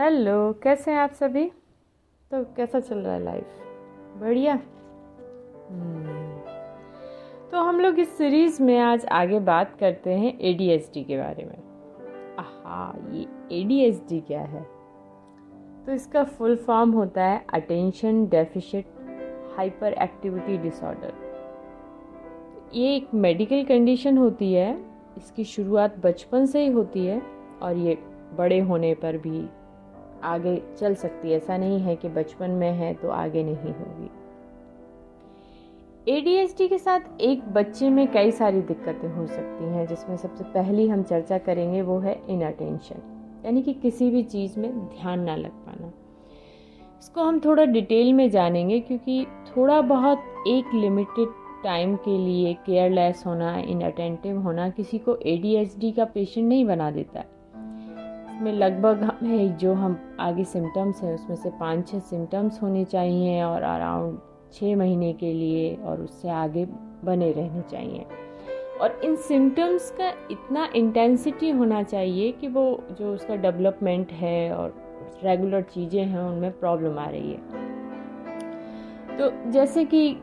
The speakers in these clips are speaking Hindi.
हेलो, कैसे हैं आप सभी? तो कैसा चल रहा है लाइफ बढ़िया? हम्म। तो हम लोग इस सीरीज़ में आज आगे बात करते हैं ए के बारे में। आहा, ये ए क्या है? तो इसका फुल फॉर्म होता है attention deficit hyper activity disorder ये एक मेडिकल कंडीशन होती है, इसकी शुरुआत बचपन से ही होती है और ये बड़े होने पर भी आगे चल सकती है। ऐसा नहीं है कि बचपन में है तो आगे नहीं होगी। ए के साथ एक बच्चे में कई सारी दिक्कतें हो सकती हैं, जिसमें सबसे पहली हम चर्चा करेंगे वो है इन अटेंशन यानी कि किसी भी चीज़ में ध्यान ना लग पाना। इसको हम थोड़ा डिटेल में जानेंगे, क्योंकि थोड़ा बहुत एक लिमिटेड टाइम के लिए केयरलेस होना इनअटेंटिव होना किसी को ए का पेशेंट नहीं बना देता। है में लगभग हमें जो हम आगे सिम्टम्स हैं, उसमें से पाँच छः सिम्टम्स होने चाहिए और अराउंड छः महीने के लिए और उससे आगे बने रहने चाहिए। और इन सिम्टम्स का इतना इंटेंसिटी होना चाहिए कि वो, जो उसका डेवलपमेंट है और रेगुलर चीज़ें हैं, उनमें प्रॉब्लम आ रही है। तो जैसे कि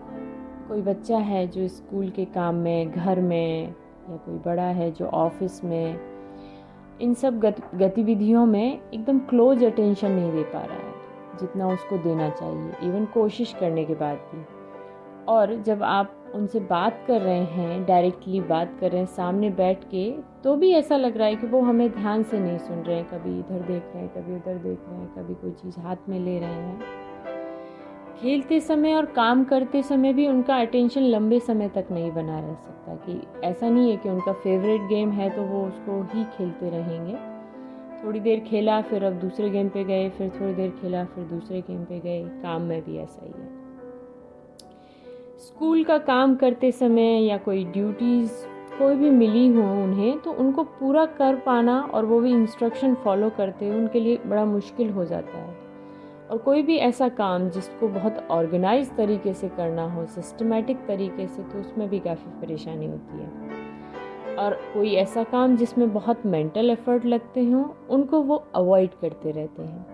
कोई बच्चा है जो स्कूल के काम में, घर में, या कोई बड़ा है जो ऑफ़िस में इन सब गतिविधियों में एकदम क्लोज अटेंशन नहीं दे पा रहा है, जितना उसको देना चाहिए इवन कोशिश करने के बाद भी। और जब आप उनसे बात कर रहे हैं डायरेक्टली बात कर रहे हैं, सामने बैठ के तो भी ऐसा लग रहा है कि वो हमें ध्यान से नहीं सुन रहे हैं, कभी इधर देख रहे हैं, कभी उधर देख रहे हैं, कभी कोई चीज़ हाथ में ले रहे हैं। खेलते समय और काम करते समय भी उनका अटेंशन लंबे समय तक नहीं बना रह सकता कि ऐसा नहीं है कि उनका फेवरेट गेम है तो वो उसको ही खेलते रहेंगे। थोड़ी देर खेला, फिर अब दूसरे गेम पे गए, फिर थोड़ी देर खेला, फिर दूसरे गेम पे गए। काम में भी ऐसा ही है। स्कूल का काम करते समय या कोई ड्यूटीज़ कोई भी मिली हो उन्हें तो उनको पूरा कर पाना और वो भी इंस्ट्रक्शन फॉलो करते हुए उनके लिए बड़ा मुश्किल हो जाता है। और कोई भी ऐसा काम जिसको बहुत ऑर्गेनाइज तरीके से करना हो, सिस्टमेटिक तरीके से तो उसमें भी काफ़ी परेशानी होती है। और कोई ऐसा काम जिसमें बहुत मेंटल एफर्ट लगते हों, उनको वो अवॉइड करते रहते हैं।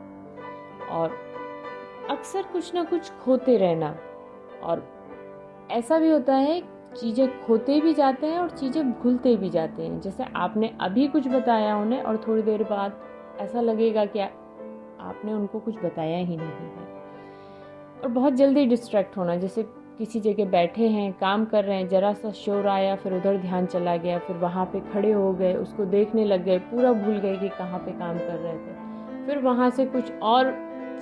और अक्सर कुछ ना कुछ खोते रहना, और ऐसा भी होता है, चीज़ें खोते भी जाते हैं और चीज़ें भूलते भी जाते हैं। जैसे आपने अभी कुछ बताया उन्हें और थोड़ी देर बाद ऐसा लगेगा कि आपने उनको कुछ बताया ही नहीं है। और बहुत जल्दी डिस्ट्रैक्ट होना, जैसे किसी जगह बैठे हैं, काम कर रहे हैं, ज़रा सा शोर आया, फिर उधर ध्यान चला गया, फिर वहाँ पे खड़े हो गए, उसको देखने लग गए, पूरा भूल गए कि कहाँ पे काम कर रहे थे। फिर वहाँ से कुछ और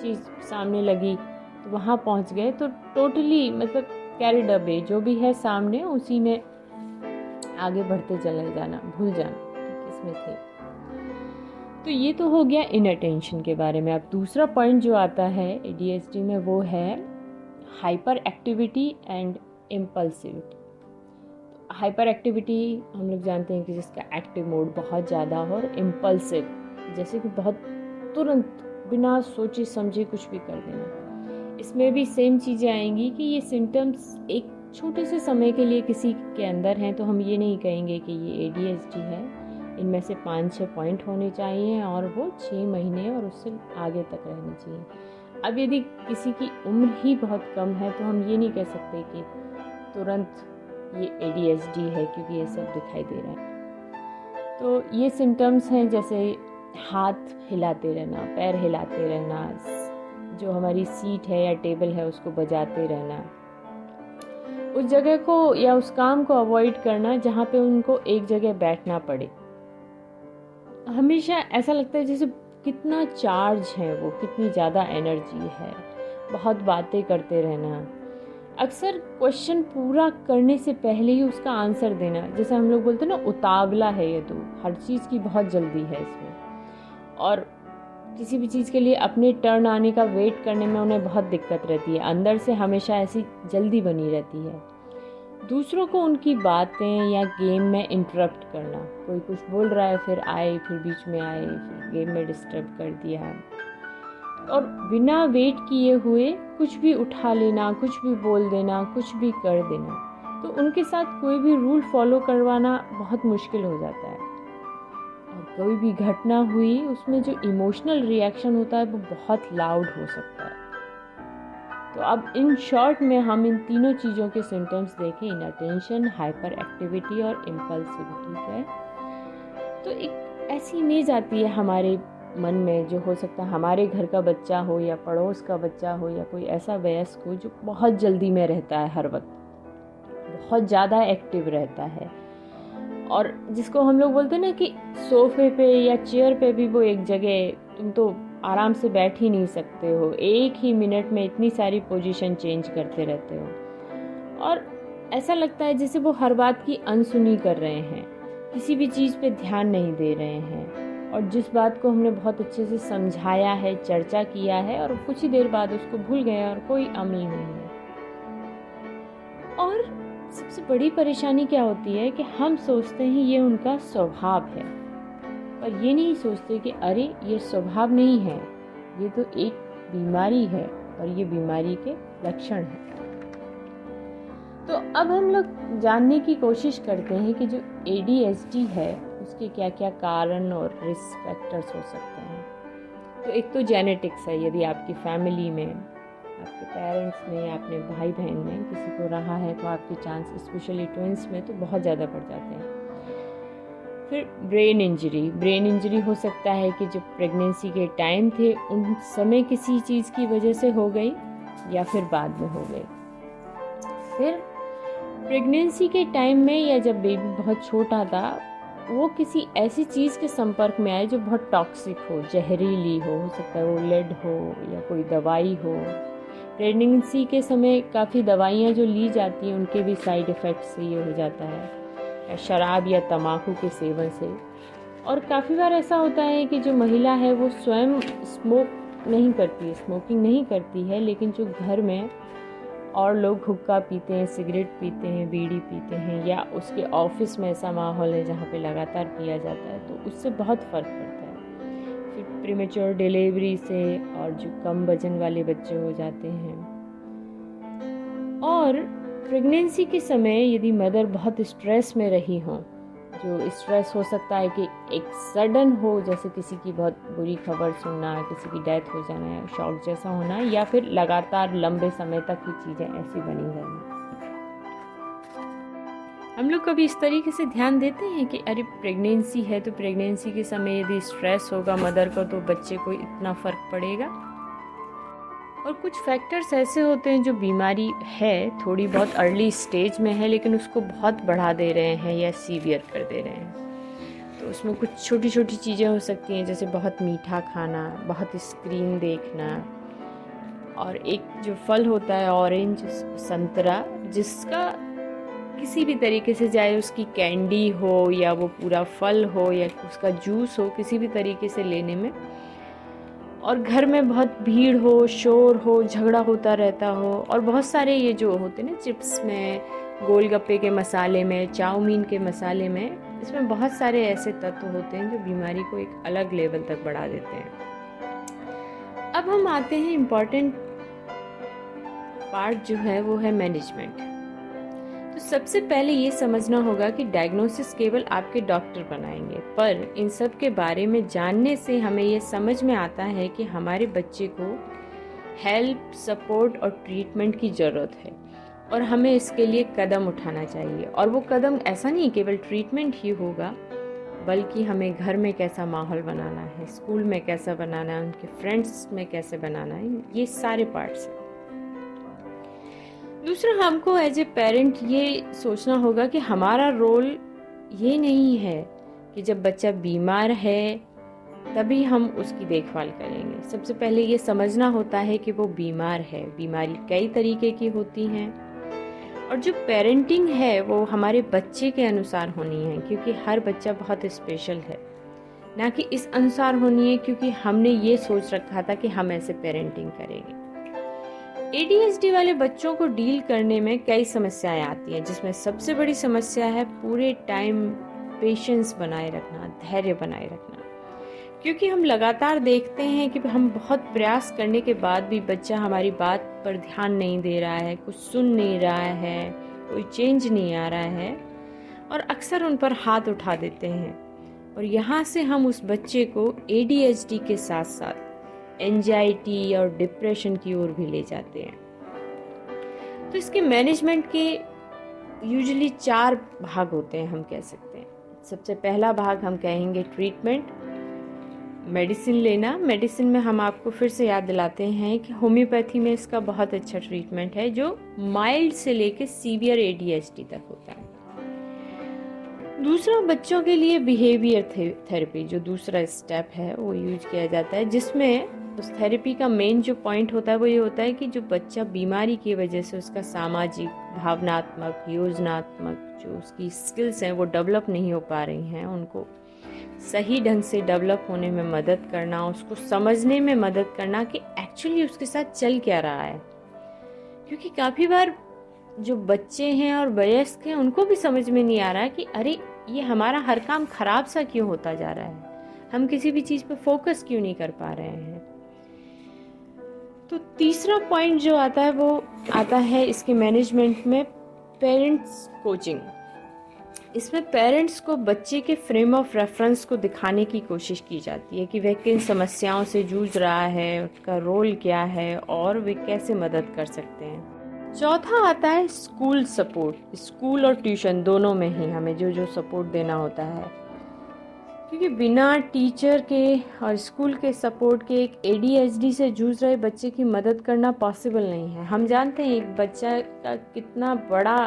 चीज़ सामने लगी तो वहाँ पहुँच गए तो टोटली मतलब कैरिड अवे जो भी है सामने, उसी में आगे बढ़ते चले जाना, भूल जाना किसमें थे। तो ये तो हो गया इन अटेंशन के बारे में। अब दूसरा पॉइंट जो आता है ए में वो है hyper activity and impulsivity hyper activity हम लोग जानते हैं कि जिसका एक्टिव मोड बहुत ज़्यादा हो और इम्पल्सिव जैसे कि बहुत तुरंत, बिना सोचे, समझे कुछ भी कर देना। इसमें भी सेम चीज़ें आएँगी कि ये सिम्टम्स एक छोटे से समय के लिए किसी के अंदर हैं तो हम ये नहीं कहेंगे कि ये ए है। इनमें से पाँच छः पॉइंट होने चाहिए और वो छः महीने और उससे आगे तक रहनी चाहिए। अब यदि किसी की उम्र ही बहुत कम है तो हम ये नहीं कह सकते कि तुरंत ये ए है, क्योंकि ये सब दिखाई दे रहा है। तो ये सिम्टम्स हैं, जैसे हाथ हिलाते रहना, पैर हिलाते रहना, जो हमारी सीट है या टेबल है, उसको बजाते रहना। उस जगह को या उस काम को अवॉइड करना, जहाँ पे उनको एक जगह बैठना पड़े। हमेशा ऐसा लगता है जैसे कितना चार्ज है वो, कितनी ज़्यादा एनर्जी है। बहुत बातें करते रहना। अक्सर क्वेश्चन पूरा करने से पहले ही उसका आंसर देना। जैसे हम लोग बोलते हैं ना, उतावला है ये तो। हर चीज़ की बहुत जल्दी है इसमें। और किसी भी चीज़ के लिए अपने टर्न आने का वेट करने में उन्हें बहुत दिक्कत रहती है। अंदर से हमेशा ऐसी जल्दी बनी रहती है। दूसरों को उनकी बातें या गेम में इंटरप्ट करना। कोई कुछ बोल रहा है, फिर आए, फिर बीच में आए, फिर गेम में डिस्टर्ब कर दिया। और बिना वेट किए हुए कुछ भी उठा लेना, कुछ भी बोल देना, कुछ भी कर देना तो उनके साथ कोई भी रूल फॉलो करवाना बहुत मुश्किल हो जाता है। और कोई भी घटना हुई, उसमें जो इमोशनल रिएक्शन होता है, वो बहुत लाउड हो सकता है। तो अब इन शॉर्ट में हम इन तीनों चीज़ों के सिम्टम्स देखें इन अटेंशन हाइपर एक्टिविटी और इम्पल्सिविटी के तो एक ऐसी इमेज आती है हमारे मन में जो हो सकता है हमारे घर का बच्चा हो या पड़ोस का बच्चा हो या कोई ऐसा वयस्क हो जो बहुत जल्दी में रहता है हर वक्त। बहुत ज़्यादा एक्टिव रहता है। और जिसको हम लोग बोलते हैं ना कि सोफे पे या चेयर पे भी वो एक जगह, तुम तो आराम से बैठ ही नहीं सकते हो। एक ही मिनट में इतनी सारी पोजीशन चेंज करते रहते हो। और ऐसा लगता है जैसे वो हर बात की अनसुनी कर रहे हैं। किसी भी चीज़ पे ध्यान नहीं दे रहे हैं। और जिस बात को हमने बहुत अच्छे से समझाया है, चर्चा किया है और कुछ ही देर बाद उसको भूल गए और कोई अमल नहीं है। और सबसे बड़ी परेशानी क्या होती है कि हम सोचते हैं ये उनका स्वभाव है। पर ये नहीं सोचते कि अरे, ये स्वभाव नहीं है। ये तो एक बीमारी है और ये बीमारी के लक्षण हैं। तो अब हम लोग जानने की कोशिश करते हैं कि जो ए है, उसके क्या क्या कारण और रिस्क फैक्टर्स हो सकते हैं। तो एक तो जेनेटिक्स है, यदि आपकी फैमिली में, आपके पेरेंट्स में या अपने भाई बहन में किसी को रहा है तो आपके चांस स्पेशली ट्विंस में तो बहुत ज़्यादा बढ़ जाते हैं। फिर ब्रेन इंजरी ब्रेन इंजरी हो सकता है कि जो प्रेगनेंसी के टाइम थे, उन समय किसी चीज़ की वजह से हो गई या फिर बाद में हो गई। फिर प्रेगनेंसी के टाइम में या जब बेबी बहुत छोटा था, वो किसी ऐसी चीज़ के संपर्क में आए जो बहुत टॉक्सिक हो, जहरीली हो सकता है वो लेड हो या कोई दवाई हो। प्रेगनेंसी के समय काफ़ी दवाइयाँ जो ली जाती हैं, उनके भी साइड इफ़ेक्ट्स ये हो जाता है। शराब या तम्बाकू के सेवन से। और काफ़ी बार ऐसा होता है कि जो महिला है, वो स्वयं स्मोक नहीं करती है स्मोकिंग नहीं करती है, लेकिन जो घर में और लोग हुक्का पीते हैं सिगरेट पीते हैं, बीड़ी पीते हैं, या उसके ऑफ़िस में ऐसा माहौल है जहाँ पे लगातार पिया जाता है तो उससे बहुत फ़र्क पड़ता है। फिर प्रीमेच्योर डिलीवरी से और जो कम वज़न वाले बच्चे हो जाते हैं। और प्रेगनेंसी के समय यदि मदर बहुत स्ट्रेस में रही हो, जो स्ट्रेस हो सकता है कि एक सडन हो, जैसे किसी की बहुत बुरी खबर सुनना, किसी की डेथ हो जाना या शॉक जैसा होना, या फिर लगातार लंबे समय तक ही चीज़ें ऐसी बनी रहना। हम लोग कभी इस तरीके से ध्यान देते हैं कि अरे प्रेगनेंसी है तो प्रेगनेंसी के समय यदि स्ट्रेस होगा मदर का तो बच्चे को इतना फ़र्क पड़ेगा? और कुछ फैक्टर्स ऐसे होते हैं जो बीमारी है, थोड़ी बहुत अर्ली स्टेज में है, लेकिन उसको बहुत बढ़ा दे रहे हैं या सीवियर कर दे रहे हैं। तो उसमें कुछ छोटी छोटी चीज़ें हो सकती हैं, जैसे बहुत मीठा खाना, बहुत स्क्रीन देखना, और एक जो फल होता है ऑरेंज संतरा, जिसका किसी भी तरीके से चाहे उसकी कैंडी हो या वो पूरा फल हो या उसका जूस हो, किसी भी तरीके से लेने में और घर में बहुत भीड़ हो, शोर हो, झगड़ा होता रहता हो और बहुत सारे ये जो होते हैं ना चिप्स में, गोलगप्पे के मसाले में, चाउमीन के मसाले में, इसमें बहुत सारे ऐसे तत्व होते हैं जो बीमारी को एक अलग लेवल तक बढ़ा देते हैं। अब हम आते हैं इंपॉर्टेंट पार्ट जो है वो है मैनेजमेंट तो सबसे पहले ये समझना होगा कि डायग्नोसिस केवल आपके डॉक्टर बनाएँगे, पर इन सब के बारे में जानने से हमें ये समझ में आता है कि हमारे बच्चे को हेल्प सपोर्ट और ट्रीटमेंट की ज़रूरत है और हमें इसके लिए कदम उठाना चाहिए। और वो कदम ऐसा नहीं केवल ट्रीटमेंट ही होगा, बल्कि हमें घर में कैसा माहौल बनाना है स्कूल में कैसा बनाना है, उनके फ्रेंड्स में कैसे बनाना है, ये सारे पार्ट्स हैं। दूसरा, हमको एज ए पेरेंट ये सोचना होगा कि हमारा रोल ये नहीं है कि जब बच्चा बीमार है, तभी हम उसकी देखभाल करेंगे। सबसे पहले ये समझना होता है कि वो बीमार है, बीमारी कई तरीके की होती हैं। और जो पेरेंटिंग है, वो हमारे बच्चे के अनुसार होनी है, क्योंकि हर बच्चा बहुत स्पेशल है। ना कि इस अनुसार होनी है, क्योंकि हमने ये सोच रखा था कि हम ऐसे पेरेंटिंग करेंगे। एडीएसडी वाले बच्चों को डील करने में कई समस्याएँ आती हैं, जिसमें सबसे बड़ी समस्या है पूरे टाइम पेशेंस बनाए रखना, धैर्य बनाए रखना। क्योंकि हम लगातार देखते हैं कि हम बहुत प्रयास करने के बाद भी बच्चा हमारी बात पर ध्यान नहीं दे रहा है, कुछ सुन नहीं रहा है, कोई चेंज नहीं आ रहा है, और अक्सर उन पर हाथ उठा देते हैं। और यहाँ से हम उस बच्चे को ADHD के साथ साथ एंजाइटी और डिप्रेशन की ओर भी ले जाते हैं। तो इसके मैनेजमेंट के यूजुअली चार भाग होते हैं, हम कह सकते हैं। सबसे पहला भाग हम कहेंगे ट्रीटमेंट मेडिसिन लेना। मेडिसिन में हम आपको फिर से याद दिलाते हैं कि होम्योपैथी में इसका बहुत अच्छा ट्रीटमेंट है, जो माइल्ड से लेकर सीवियर एडीएचडी तक होता है। दूसरा, बच्चों के लिए बिहेवियर थेरेपी जो दूसरा स्टेप है, वो यूज़ किया जाता है, जिसमें उस थेरेपी का मेन जो पॉइंट होता है, वो ये होता है कि जो बच्चा बीमारी की वजह से उसका सामाजिक, भावनात्मक, योजनात्मक जो उसकी स्किल्स हैं, वो डेवलप नहीं हो पा रही हैं। उनको सही ढंग से डेवलप होने में मदद करना, उसको समझने में मदद करना कि एक्चुअली उसके साथ चल क्या रहा है। क्योंकि काफ़ी बार जो बच्चे हैं और वयस्क हैं, उनको भी समझ में नहीं आ रहा है कि अरे, ये हमारा हर काम खराब सा क्यों होता जा रहा है? हम किसी भी चीज़ पर फोकस क्यों नहीं कर पा रहे हैं? तो तीसरा पॉइंट जो आता है वो आता है इसके मैनेजमेंट में पेरेंट्स कोचिंग इसमें पेरेंट्स को बच्चे के फ्रेम ऑफ़ रेफरेंस को दिखाने की कोशिश की जाती है कि वह किन समस्याओं से जूझ रहा है, उसका रोल क्या है और वे कैसे मदद कर सकते हैं। चौथा आता है स्कूल सपोर्ट स्कूल और ट्यूशन दोनों में ही हमें जो जो सपोर्ट देना होता है। क्योंकि बिना टीचर के और स्कूल के सपोर्ट के एक एडीएचडी से जूझ रहे बच्चे की मदद करना पॉसिबल नहीं है। हम जानते हैं एक बच्चा का कितना बड़ा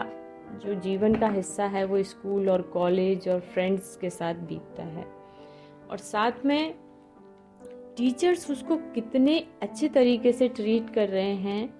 जो जीवन का हिस्सा है, वो स्कूल और कॉलेज और फ्रेंड्स के साथ बीतता है। और साथ में टीचर्स उसको कितने अच्छे तरीके से ट्रीट कर रहे हैं,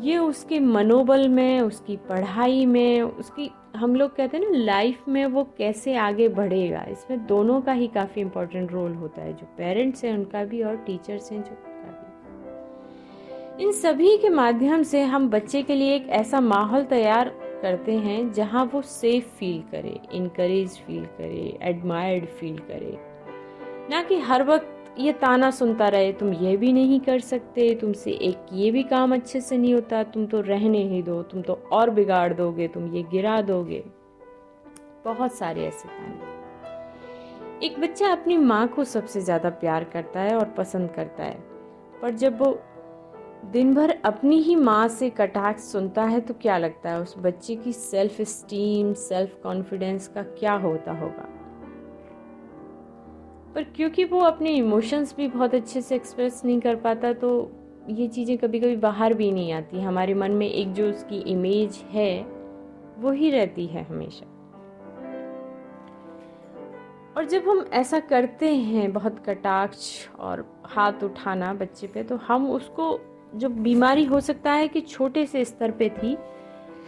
ये उसके मनोबल में, उसकी पढ़ाई में, उसकी हम लोग कहते हैं ना लाइफ में वो कैसे आगे बढ़ेगा, इसमें दोनों का ही काफ़ी इम्पोर्टेंट रोल होता है, जो पेरेंट्स हैं उनका भी और टीचर्स हैं जो उनका भी। इन सभी के माध्यम से हम बच्चे के लिए एक ऐसा माहौल तैयार करते हैं, जहाँ वो सेफ़ फील करे इनकरेज फील करे एडमायर्ड फील करे। ना कि हर वक्त ये ताना सुनता रहे, तुम ये भी नहीं कर सकते, तुमसे एक ये भी काम अच्छे से नहीं होता, तुम तो रहने ही दो, तुम तो और बिगाड़ दोगे, तुम ये गिरा दोगे। बहुत सारे ऐसे ताने। एक बच्चा अपनी माँ को सबसे ज़्यादा प्यार करता है और पसंद करता है, पर जब वो दिन भर अपनी ही माँ से कटाक्ष सुनता है तो क्या लगता है उस बच्चे की सेल्फ स्टीम सेल्फ कॉन्फिडेंस का क्या होता होगा? पर क्योंकि वो अपने इमोशंस भी बहुत अच्छे से एक्सप्रेस नहीं कर पाता तो ये चीज़ें कभी कभी बाहर भी नहीं आती। हमारे मन में एक जो उसकी इमेज है, वो ही रहती है हमेशा। और जब हम ऐसा करते हैं बहुत कटाक्ष और हाथ उठाना बच्चे पे तो हम उसको जो बीमारी हो सकता है कि छोटे से स्तर पे थी,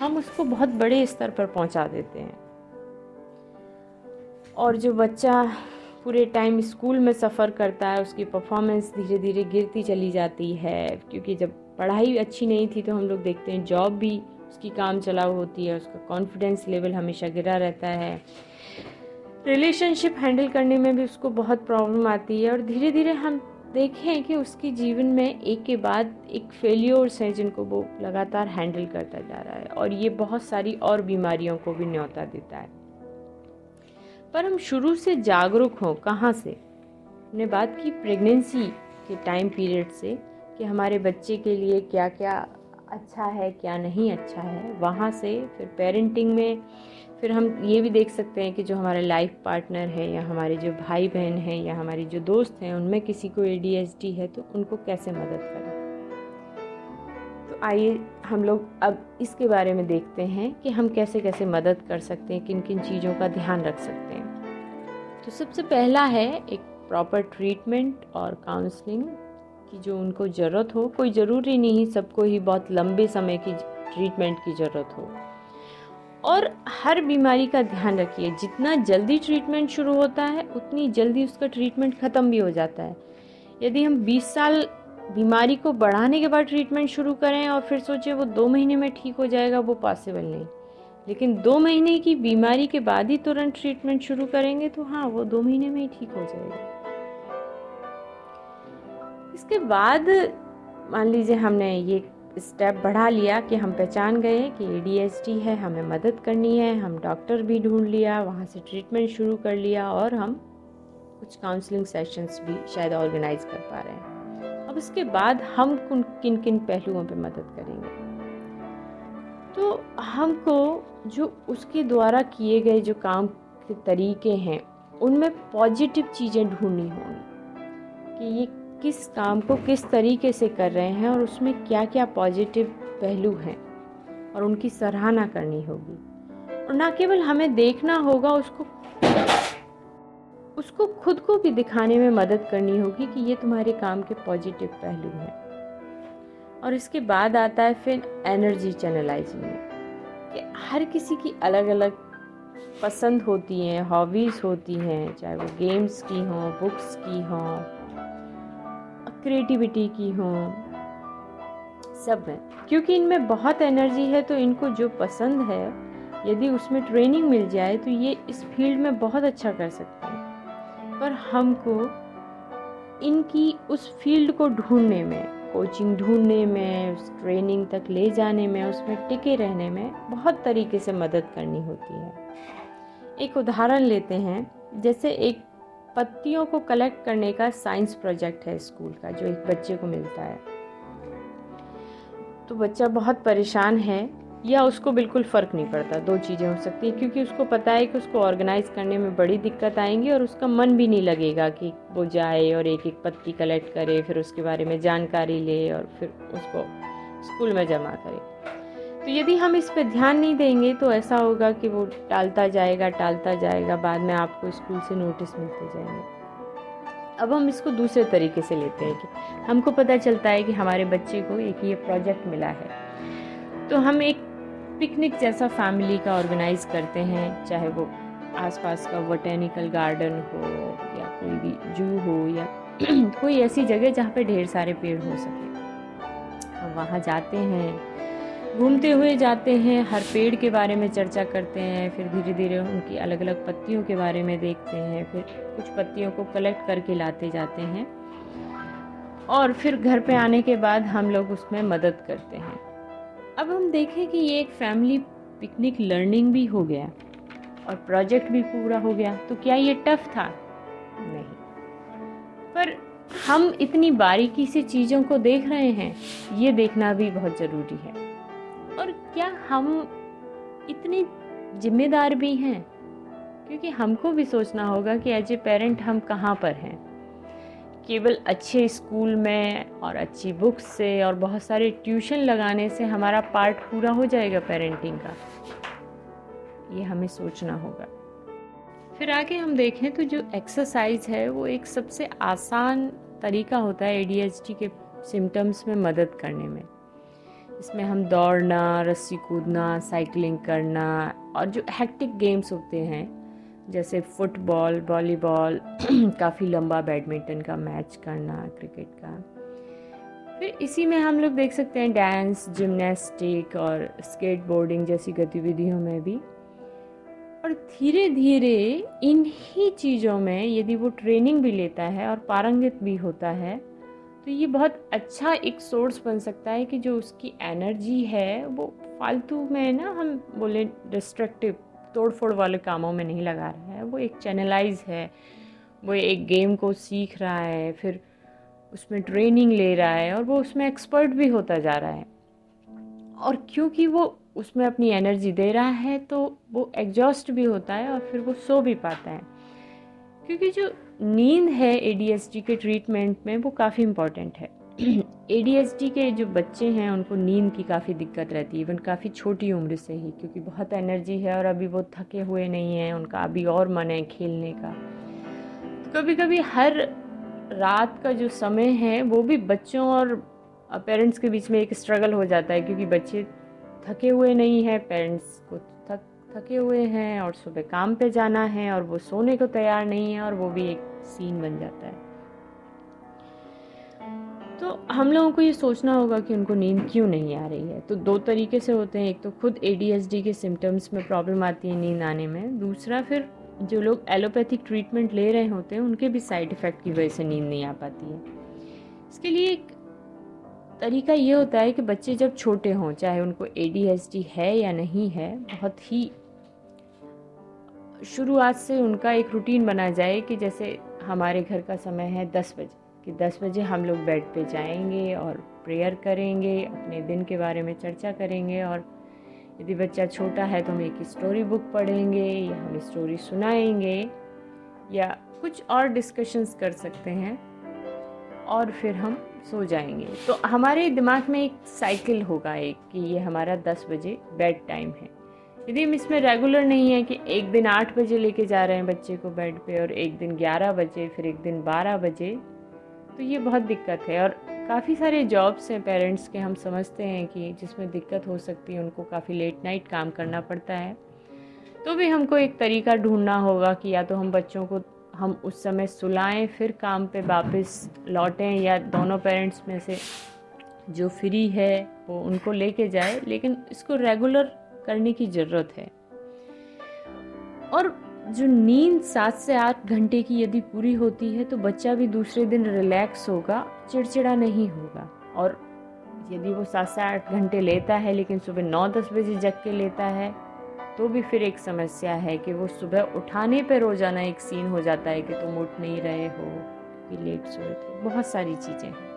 हम उसको बहुत बड़े स्तर पर पहुँचा देते हैं। और जो बच्चा पूरे टाइम स्कूल में सफ़र करता है, उसकी परफॉर्मेंस धीरे धीरे गिरती चली जाती है। क्योंकि जब पढ़ाई अच्छी नहीं थी तो हम लोग देखते हैं जॉब भी उसकी काम चलाऊ होती है, उसका कॉन्फिडेंस लेवल हमेशा गिरा रहता है। रिलेशनशिप हैंडल करने में भी उसको बहुत प्रॉब्लम आती है और धीरे धीरे हम देखें कि उसके जीवन में एक के बाद एक फेलियोर्स हैं जिनको वो लगातार हैंडल करता जा रहा है और ये बहुत सारी और बीमारियों को भी न्योता देता है। पर हम शुरू से जागरूक हों कहाँ से? हमने बात की प्रेगनेंसी के टाइम पीरियड से कि हमारे बच्चे के लिए क्या क्या अच्छा है, क्या नहीं अच्छा है। वहाँ से फिर पेरेंटिंग में फिर हम ये भी देख सकते हैं कि जो हमारे लाइफ पार्टनर है या हमारे जो भाई बहन हैं या हमारी जो दोस्त हैं, उनमें किसी को ए है तो उनको कैसे मदद करें? आइए हम लोग अब इसके बारे में देखते हैं कि हम कैसे कैसे मदद कर सकते हैं किन किन चीज़ों का ध्यान रख सकते हैं। तो सबसे पहला है एक प्रॉपर ट्रीटमेंट और काउंसलिंग की जो उनको ज़रूरत हो। कोई ज़रूरी नहीं, सबको ही बहुत लंबे समय की ट्रीटमेंट की ज़रूरत हो। और हर बीमारी का ध्यान रखिए, जितना जल्दी ट्रीटमेंट शुरू होता है, उतनी जल्दी उसका ट्रीटमेंट ख़त्म भी हो जाता है। यदि हम 20 साल बीमारी को बढ़ाने के बाद ट्रीटमेंट शुरू करें और फिर सोचें वो दो महीने में ठीक हो जाएगा, वो पॉसिबल नहीं। लेकिन दो महीने की बीमारी के बाद ही तुरंत ट्रीटमेंट शुरू करेंगे तो हाँ वो दो महीने में ही ठीक हो जाएगा। इसके बाद मान लीजिए हमने ये स्टेप बढ़ा लिया कि हम पहचान गए कि ए है, हमें मदद करनी है, हम डॉक्टर भी ढूंढ लिया, वहाँ से ट्रीटमेंट शुरू कर लिया और हम कुछ काउंसलिंग सेशंस भी शायद ऑर्गेनाइज कर पा रहे हैं। अब उसके बाद हम किन किन पहलुओं पे मदद करेंगे? तो हमको जो उसके द्वारा किए गए जो काम के तरीके हैं, उनमें पॉजिटिव चीज़ें ढूंढनी होंगी कि ये किस काम को किस तरीके से कर रहे हैं और उसमें क्या क्या पॉजिटिव पहलू हैं और उनकी सराहना करनी होगी। और ना केवल हमें देखना होगा, उसको उसको खुद को भी दिखाने में मदद करनी होगी कि ये तुम्हारे काम के पॉजिटिव पहलू हैं। और इसके बाद आता है फिर एनर्जी चैनलाइजिंग। कि हर किसी की अलग अलग पसंद होती हैं, हॉबीज़ होती हैं, चाहे वो गेम्स की हों, बुक्स की हों, क्रिएटिविटी की हों, सब में क्योंकि इनमें बहुत एनर्जी है तो इनको जो पसंद है, यदि उसमें ट्रेनिंग मिल जाए तो ये इस फ़ील्ड में बहुत अच्छा कर सकते हैं। पर हमको इनकी उस फ़ील्ड को ढूँढने में, कोचिंग ढूँढने में, उस ट्रेनिंग तक ले जाने में, उसमें टिके रहने में बहुत तरीके से मदद करनी होती है। एक उदाहरण लेते हैं, जैसे एक पत्तियों को कलेक्ट करने का साइंस प्रोजेक्ट है स्कूल का, जो एक बच्चे को मिलता है। तो बच्चा बहुत परेशान है या उसको बिल्कुल फ़र्क नहीं पड़ता, दो चीज़ें हो सकती हैं, क्योंकि उसको पता है कि उसको ऑर्गेनाइज करने में बड़ी दिक्कत आएँगी और उसका मन भी नहीं लगेगा कि वो जाए और एक एक पत्ती कलेक्ट करे, फिर उसके बारे में जानकारी ले और फिर उसको स्कूल में जमा करे। तो यदि हम इस पर ध्यान नहीं देंगे तो ऐसा होगा कि वो टालता जाएगा टालता जाएगा, बाद में आपको स्कूल से नोटिस मिलते जाएँगे। अब हम इसको दूसरे तरीके से लेते हैं कि हमको पता चलता है कि हमारे बच्चे को एक ये प्रोजेक्ट मिला है। तो हम एक पिकनिक जैसा फैमिली का ऑर्गेनाइज करते हैं, चाहे वो आसपास का बोटेनिकल गार्डन हो या कोई भी जू हो या कोई ऐसी जगह जहाँ पे ढेर सारे पेड़ हो सके। हम वहाँ जाते हैं, घूमते हुए जाते हैं, हर पेड़ के बारे में चर्चा करते हैं, फिर धीरे धीरे उनकी अलग अलग पत्तियों के बारे में देखते हैं, फिर कुछ पत्तियों को कलेक्ट करके लाते जाते हैं। और फिर घर पे आने के बाद हम लोग उसमें मदद करते हैं। अब हम देखें कि ये एक फैमिली पिकनिक लर्निंग भी हो गया और प्रोजेक्ट भी पूरा हो गया। तो क्या ये टफ था? नहीं। पर हम इतनी बारीकी से चीज़ों को देख रहे हैं, ये देखना भी बहुत ज़रूरी है। और क्या हम इतने जिम्मेदार भी हैं? क्योंकि हमको भी सोचना होगा कि एज ए पेरेंट हम कहाँ पर हैं। केवल अच्छे स्कूल में और अच्छी बुक्स से और बहुत सारे ट्यूशन लगाने से हमारा पार्ट पूरा हो जाएगा पेरेंटिंग का। ये हमें सोचना होगा। फिर आगे हम देखें तो जो एक्सरसाइज है, वो एक सबसे आसान तरीका होता है ए के सिम्टम्स में मदद करने में। इसमें हम दौड़ना, रस्सी कूदना साइकिलिंग करना और जो हैक्टिक गेम्स होते हैं जैसे फुटबॉल, वॉलीबॉल, काफ़ी लंबा बैडमिंटन का मैच करना, क्रिकेट का। फिर इसी में हम लोग देख सकते हैं डांस, जिमनास्टिक और स्केटबोर्डिंग जैसी गतिविधियों में भी। और धीरे धीरे इन्हीं चीज़ों में यदि वो ट्रेनिंग भी लेता है और पारंगित भी होता है तो ये बहुत अच्छा एक सोर्स बन सकता है कि जो उसकी एनर्जी है, वो फालतू में ना हम बोले डिस्ट्रक्टिव तोड़ फोड़ वाले कामों में नहीं लगा रहा है। वो एक चैनलाइज है। वो एक गेम को सीख रहा है, फिर उसमें ट्रेनिंग ले रहा है और वो उसमें एक्सपर्ट भी होता जा रहा है। और क्योंकि वो उसमें अपनी एनर्जी दे रहा है तो वो एग्जॉस्ट भी होता है और फिर वो सो भी पाता है। क्योंकि जो नींद है ए के ट्रीटमेंट में, वो काफ़ी इंपॉर्टेंट है। ए के जो बच्चे हैं, उनको नींद की काफ़ी दिक्कत रहती है इवन काफ़ी छोटी उम्र से ही, क्योंकि बहुत एनर्जी है और अभी वो थके हुए नहीं हैं, उनका अभी और मन है खेलने का। तो कभी कभी हर रात का जो समय है, वो भी बच्चों और पेरेंट्स के बीच में एक स्ट्रगल हो जाता है, क्योंकि बच्चे थके हुए नहीं हैं पेरेंट्स को थक, थके हुए हैं और सुबह काम पे जाना है और वो सोने को तैयार नहीं है और वो भी एक सीन बन जाता है। तो हम लोगों को ये सोचना होगा कि उनको नींद क्यों नहीं आ रही है। तो दो तरीके से होते हैं। एक तो खुद ए के सिम्टम्स में प्रॉब्लम आती है नींद आने में। दूसरा फिर जो लोग एलोपैथिक ट्रीटमेंट ले रहे होते हैं, उनके भी साइड इफ़ेक्ट की वजह से नींद नहीं आ पाती है। इसके लिए एक तरीका ये होता है कि बच्चे जब छोटे हों, चाहे उनको ए है या नहीं है, बहुत ही शुरुआत से उनका एक रूटीन बना जाए कि जैसे हमारे घर का समय है दस बजे। कि दस बजे हम लोग बेड पे जाएँगे और प्रेयर करेंगे, अपने दिन के बारे में चर्चा करेंगे और यदि बच्चा छोटा है तो हम एक स्टोरी बुक पढ़ेंगे या हम स्टोरी सुनाएँगे या कुछ और डिस्कशंस कर सकते हैं और फिर हम सो जाएँगे। तो हमारे दिमाग में एक साइकिल होगा एक कि ये हमारा दस बजे बेड टाइम है। यदि हम इसमें रेगुलर नहीं है कि एक दिन आठ बजे लेके जा रहे हैं बच्चे को बेड पे और एक दिन ग्यारह बजे, फिर एक दिन बारह बजे तो ये बहुत दिक्कत है और काफ़ी सारे जॉब्स हैं पेरेंट्स के, हम समझते हैं कि जिसमें दिक्कत हो सकती है, उनको काफ़ी लेट नाइट काम करना पड़ता है। तो भी हमको एक तरीका ढूंढना होगा कि या तो हम बच्चों को हम उस समय सुलाएँ, फिर काम पे वापस लौटें, या दोनों पेरेंट्स में से जो फ्री है, वो उनको लेके जाए, लेकिन इसको रेगुलर करने की ज़रूरत है। और जो नींद सात से आठ घंटे की यदि पूरी होती है तो बच्चा भी दूसरे दिन रिलैक्स होगा, चिड़चिड़ा नहीं होगा। और यदि वो सात से आठ घंटे लेता है, लेकिन सुबह नौ दस बजे जग के लेता है तो भी फिर एक समस्या है कि वो सुबह उठाने पर रोज़ाना एक सीन हो जाता है कि तुम उठ नहीं रहे हो, कि लेट सोए थे। बहुत सारी चीज़ें हैं।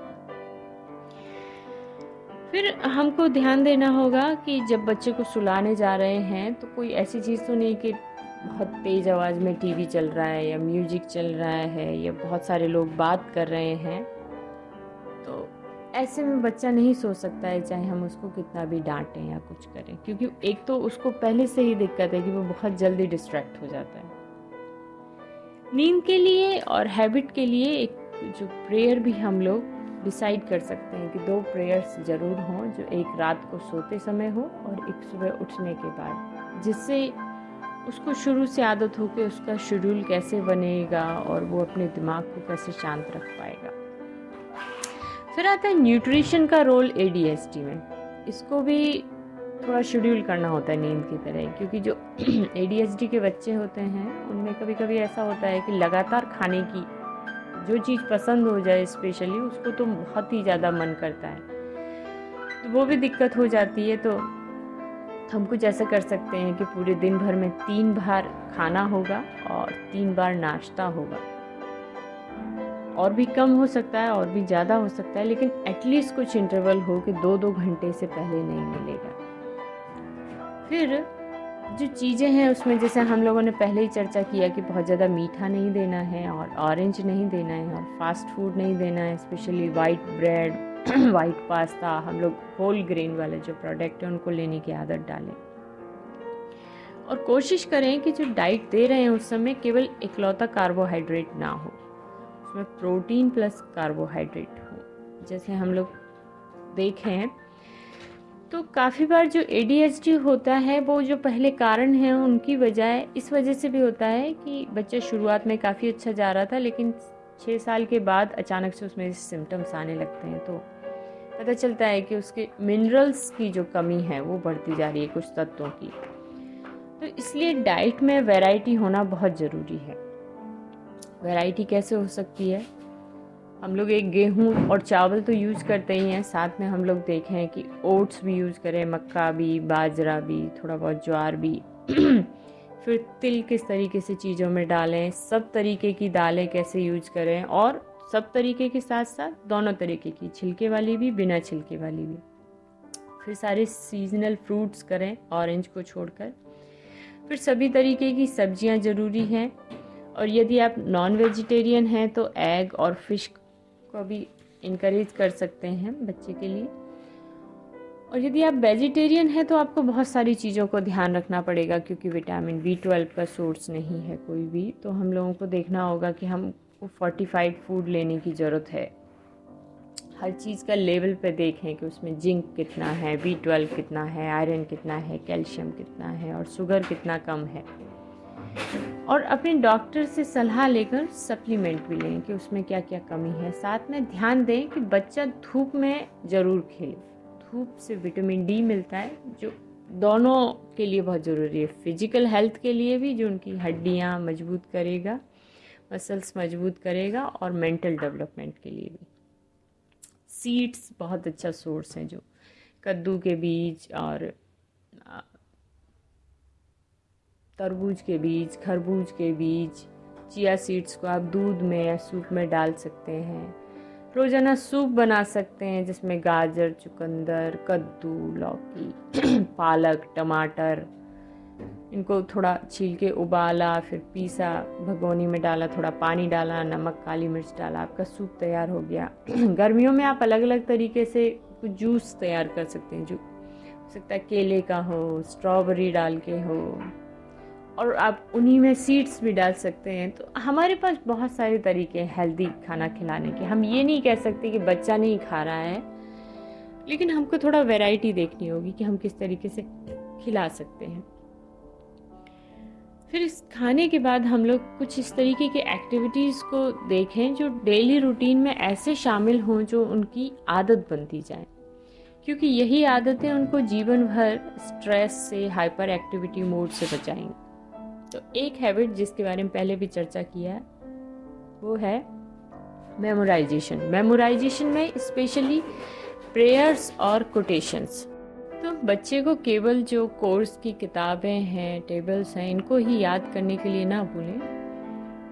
फिर हमको ध्यान देना होगा कि जब बच्चे को सुलाने जा रहे हैं तो कोई ऐसी चीज़ तो नहीं कि बहुत तेज़ आवाज़ में टीवी चल रहा है या म्यूज़िक चल रहा है या बहुत सारे लोग बात कर रहे हैं। तो ऐसे में बच्चा नहीं सो सकता है चाहे हम उसको कितना भी डांटें या कुछ करें, क्योंकि एक तो उसको पहले से ही दिक्कत है कि वो बहुत जल्दी डिस्ट्रैक्ट हो जाता है। नींद के लिए और हैबिट के लिए एक जो प्रेयर भी हम लोग डिसाइड कर सकते हैं कि दो प्रेयर्स ज़रूर हों, जो एक रात को सोते समय हो और एक सुबह उठने के बाद, जिससे उसको शुरू से आदत हो कि उसका शेड्यूल कैसे बनेगा और वो अपने दिमाग को कैसे शांत रख पाएगा। फिर आता है न्यूट्रिशन का रोल ए में। इसको भी थोड़ा शेड्यूल करना होता है नींद की तरह, क्योंकि जो ए के बच्चे होते हैं, उनमें कभी कभी ऐसा होता है कि लगातार खाने की जो चीज़ पसंद हो जाए स्पेशली उसको तो बहुत ही ज़्यादा मन करता है। तो वो भी दिक्कत हो जाती है तो हम कुछ ऐसा कर सकते हैं कि पूरे दिन भर में तीन बार खाना होगा और तीन बार नाश्ता होगा। और भी कम हो सकता है, और भी ज़्यादा हो सकता है, लेकिन एटलीस्ट कुछ इंटरवल हो कि दो दो घंटे से पहले नहीं मिलेगा। फिर जो चीज़ें हैं उसमें, जैसे हम लोगों ने पहले ही चर्चा किया कि बहुत ज़्यादा मीठा नहीं देना है और ऑरेंज नहीं देना है और फास्ट फ़ूड नहीं देना है specially white bread white pasta हम लोग होल ग्रेन वाले जो प्रोडक्ट हैं, उनको लेने की आदत डालें। और कोशिश करें कि जो डाइट दे रहे हैं उस समय केवल इकलौता कार्बोहाइड्रेट ना हो। उसमें प्रोटीन प्लस कार्बोहाइड्रेट हो। जैसे हम लोग देखें हैं तो काफ़ी बार जो ए होता है, वो जो पहले कारण है, उनकी वजह इस वजह से भी होता है कि बच्चा शुरुआत में काफ़ी अच्छा जा रहा था, लेकिन छः साल के बाद अचानक से उसमें सिम्टम्स आने लगते हैं तो पता चलता है कि उसके मिनरल्स की जो कमी है, वो बढ़ती जा रही है कुछ तत्वों की। तो इसलिए डाइट में वैरायटी होना बहुत ज़रूरी है। वैरायटी कैसे हो सकती है? हम लोग एक गेहूँ और चावल तो यूज़ करते ही हैं, साथ में हम लोग देखें कि ओट्स भी यूज़ करें, मक्का भी, बाजरा भी, थोड़ा बहुत ज्वार भी। फिर तिल किस तरीके से चीज़ों में डालें, सब तरीके की दालें कैसे यूज़ करें और सब तरीके के साथ साथ दोनों तरीके की, छिलके वाली भी, बिना छिलके वाली भी। फिर सारे सीजनल फ्रूट्स करें ऑरेंज को छोड़कर। फिर सभी तरीके की सब्ज़ियाँ ज़रूरी हैं। और यदि आप नॉन वेजिटेरियन हैं तो एग और फ़िश को भी इनक्रेज कर सकते हैं बच्चे के लिए। और यदि आप वेजिटेरियन हैं तो आपको बहुत सारी चीज़ों को ध्यान रखना पड़ेगा, क्योंकि विटामिन बी ट्वेल्व का सोर्स नहीं है कोई भी। तो हम लोगों को देखना होगा कि हम को फोर्टिफाइड फ़ूड लेने की ज़रूरत है। हर चीज़ का लेवल पे देखें कि उसमें जिंक कितना है बी ट्वेल्व कितना है आयरन कितना है कैल्शियम कितना है और शुगर कितना कम है। और अपने डॉक्टर से सलाह लेकर सप्लीमेंट भी लें कि उसमें क्या क्या कमी है। साथ में ध्यान दें कि बच्चा धूप में ज़रूर खेले। धूप से विटामिन डी मिलता है, जो दोनों के लिए बहुत ज़रूरी है। फ़िज़िकल हेल्थ के लिए भी, जो उनकी हड्डियाँ मज़बूत करेगा। मसल्स मज़बूत करेगा और मेंटल डेवलपमेंट के लिए भी। सीड्स बहुत अच्छा सोर्स है जो। कद्दू के बीज और तरबूज के बीज, खरबूज के बीज, चिया सीड्स को आप दूध में या सूप में डाल सकते हैं। रोज़ाना सूप बना सकते हैं जिसमें गाजर, चुकंदर, कद्दू, लौकी, पालक, टमाटर इनको थोड़ा छील के उबाला, फिर पीसा, भगोनी में डाला, थोड़ा पानी डाला, नमक, काली मिर्च डाला, आपका सूप तैयार हो गया। गर्मियों में आप अलग अलग तरीके से कुछ जूस तैयार कर सकते हैं, जो हो सकता है केले का हो, स्ट्रॉबेरी डाल के हो, और आप उन्हीं में सीड्स भी डाल सकते हैं। तो हमारे पास बहुत सारे तरीके हैं हेल्दी खाना खिलाने के। हम ये नहीं कह सकते कि बच्चा नहीं खा रहा है, लेकिन हमको थोड़ा वैरायटी देखनी होगी कि हम किस तरीके से खिला सकते हैं। फिर इस खाने के बाद हम लोग कुछ इस तरीके के एक्टिविटीज़ को देखें जो डेली रूटीन में ऐसे शामिल हों जो उनकी आदत बनती जाए। क्योंकि यही आदतें उनको जीवन भर स्ट्रेस से हाइपर एक्टिविटी मोड से बचाएँगी। तो एक हैबिट जिसके बारे में पहले भी चर्चा किया है, वो है मेमोराइजेशन मेमोराइजेशन में स्पेशली प्रेयर्स और कोटेशंस तो बच्चे को केवल जो कोर्स की किताबें हैं, टेबल्स हैं, इनको ही याद करने के लिए ना भूलें।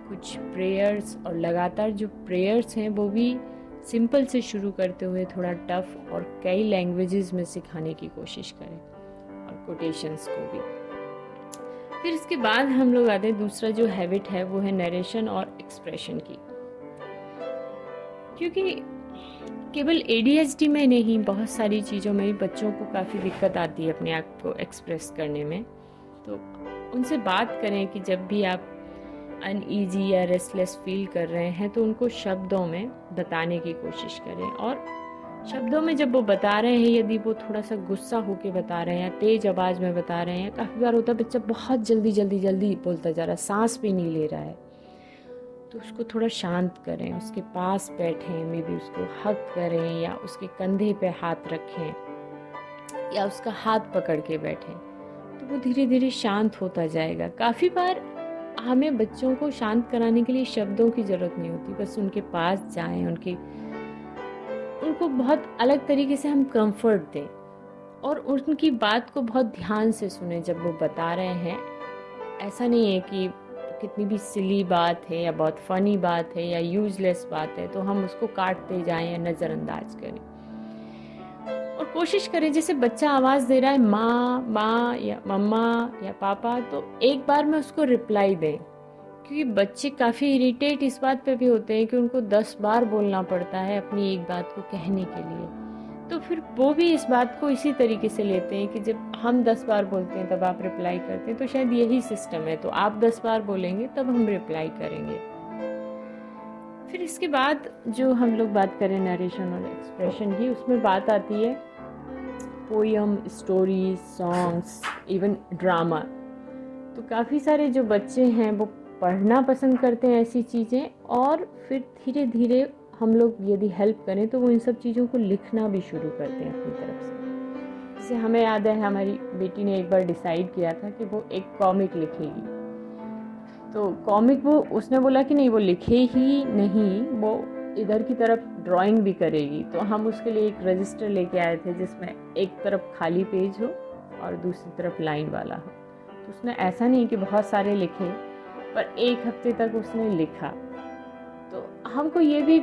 कुछ प्रेयर्स और लगातार जो प्रेयर्स हैं, वो भी सिंपल से शुरू करते हुए थोड़ा टफ और कई लैंग्वेजेस में सिखाने की कोशिश करें, और कोटेशंस को भी। फिर इसके बाद हम लोग आते हैं दूसरा जो हैबिट है, वो है नरेशन और एक्सप्रेशन की। क्योंकि केवल ए में नहीं, बहुत सारी चीज़ों में बच्चों को काफ़ी दिक्कत आती है अपने आप को एक्सप्रेस करने में। तो उनसे बात करें कि जब भी आप अनईजी या रेस्टलेस फील कर रहे हैं तो उनको शब्दों में बताने की कोशिश करें। और शब्दों में जब वो बता रहे हैं, यदि वो थोड़ा सा गुस्सा होके बता रहे हैं या तेज आवाज़ में बता रहे हैं काफ़ी बार होता है, बच्चा बहुत जल्दी जल्दी जल्दी बोलता जा रहा है, सांस भी नहीं ले रहा है। तो उसको थोड़ा शांत करें, उसके पास बैठें, मे बी उसको हक करें या उसके कंधे पे हाथ रखें या उसका हाथ पकड़ के बैठें तो वो धीरे धीरे शांत होता जाएगा। काफ़ी बार हमें बच्चों को शांत कराने के लिए शब्दों की ज़रूरत नहीं होती, बस उनके पास जाएँ, उनके, उनको बहुत अलग तरीके से हम कंफर्ट दें और उनकी बात को बहुत ध्यान से सुने जब वो बता रहे हैं। ऐसा नहीं है कि कितनी भी सिली बात है या बहुत फ़नी बात है या यूजलेस बात है तो हम उसको काटते जाएँ या नज़रअंदाज करें। और कोशिश करें, जैसे बच्चा आवाज़ दे रहा है, माँ माँ या मम्मा या पापा तो एक बार में उसको रिप्लाई दें। क्योंकि बच्चे काफ़ी इरिटेट इस बात पे भी होते हैं कि उनको दस बार बोलना पड़ता है अपनी एक बात को कहने के लिए। तो फिर वो भी इस बात को इसी तरीके से लेते हैं कि जब हम दस बार बोलते हैं, तब आप रिप्लाई करते हैं तो शायद यही सिस्टम है। तो आप दस बार बोलेंगे, तब हम रिप्लाई करेंगे। फिर इसके बाद जो हम लोग बात करें नरेशन और एक्सप्रेशन की, उसमें बात आती है poem stories songs even drama तो काफ़ी सारे जो बच्चे हैं, वो पढ़ना पसंद करते हैं ऐसी चीज़ें, और फिर धीरे धीरे हम लोग यदि हेल्प करें तो वो इन सब चीज़ों को लिखना भी शुरू करते हैं अपनी तरफ़ से। जैसे हमें याद है, हमारी बेटी ने एक बार डिसाइड किया था कि वो एक कॉमिक लिखेगी। तो कॉमिक वो, उसने बोला कि नहीं, वो लिखे ही नहीं, वो इधर की तरफ़ ड्राइंग भी करेगी। तो हम उसके लिए एक रजिस्टर लेके आए थे, जिसमें एक तरफ़ खाली पेज हो और दूसरी तरफ़ लाइन वाला हो। तो उसने ऐसा नहीं कि बहुत सारे लिखे, पर एक हफ़्ते तक उसने लिखा। तो हमको ये भी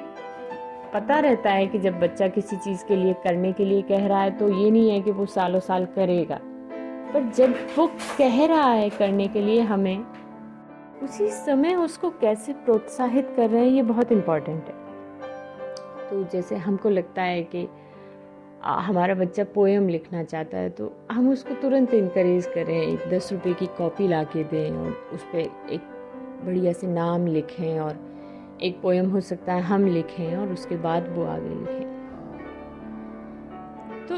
पता रहता है कि जब बच्चा किसी चीज़ के लिए, करने के लिए कह रहा है तो ये नहीं है कि वो सालों साल करेगा। पर जब वो कह रहा है करने के लिए हमें, उसी समय उसको कैसे प्रोत्साहित कर रहे हैं, ये बहुत इंपॉर्टेंट है। तो जैसे हमको लगता है कि हमारा बच्चा पोएम लिखना चाहता है तो हम उसको तुरंत इनक्रेज करें, एक दस रुपये की कॉपी ला के दें और उस पर एक बढ़िया से नाम लिखें और एक पोएम हो सकता है, हम लिखें और उसके बाद वो आगे लिखें। तो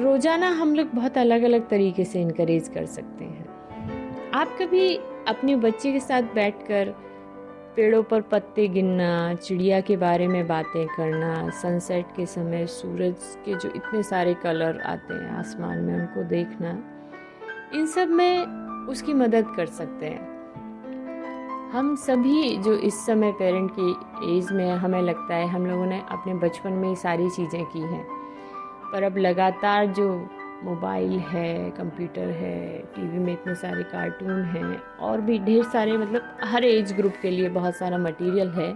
रोज़ाना हम लोग बहुत अलग अलग तरीके से इनक्रेज कर सकते हैं। आप कभी अपने बच्चे के साथ बैठकर पेड़ों पर पत्ते गिनना, चिड़िया के बारे में बातें करना सनसेट के समय सूरज के जो इतने सारे कलर आते हैं आसमान में उनको देखना, इन सब में उसकी मदद कर सकते हैं। हम सभी जो इस समय पेरेंट की एज में हमें लगता है हम लोगों ने अपने बचपन में ही सारी चीज़ें की हैं। पर अब लगातार जो मोबाइल है, कंप्यूटर है, टीवी में इतने सारे कार्टून हैं और भी ढेर सारे मतलब हर एज ग्रुप के लिए बहुत सारा मटेरियल है,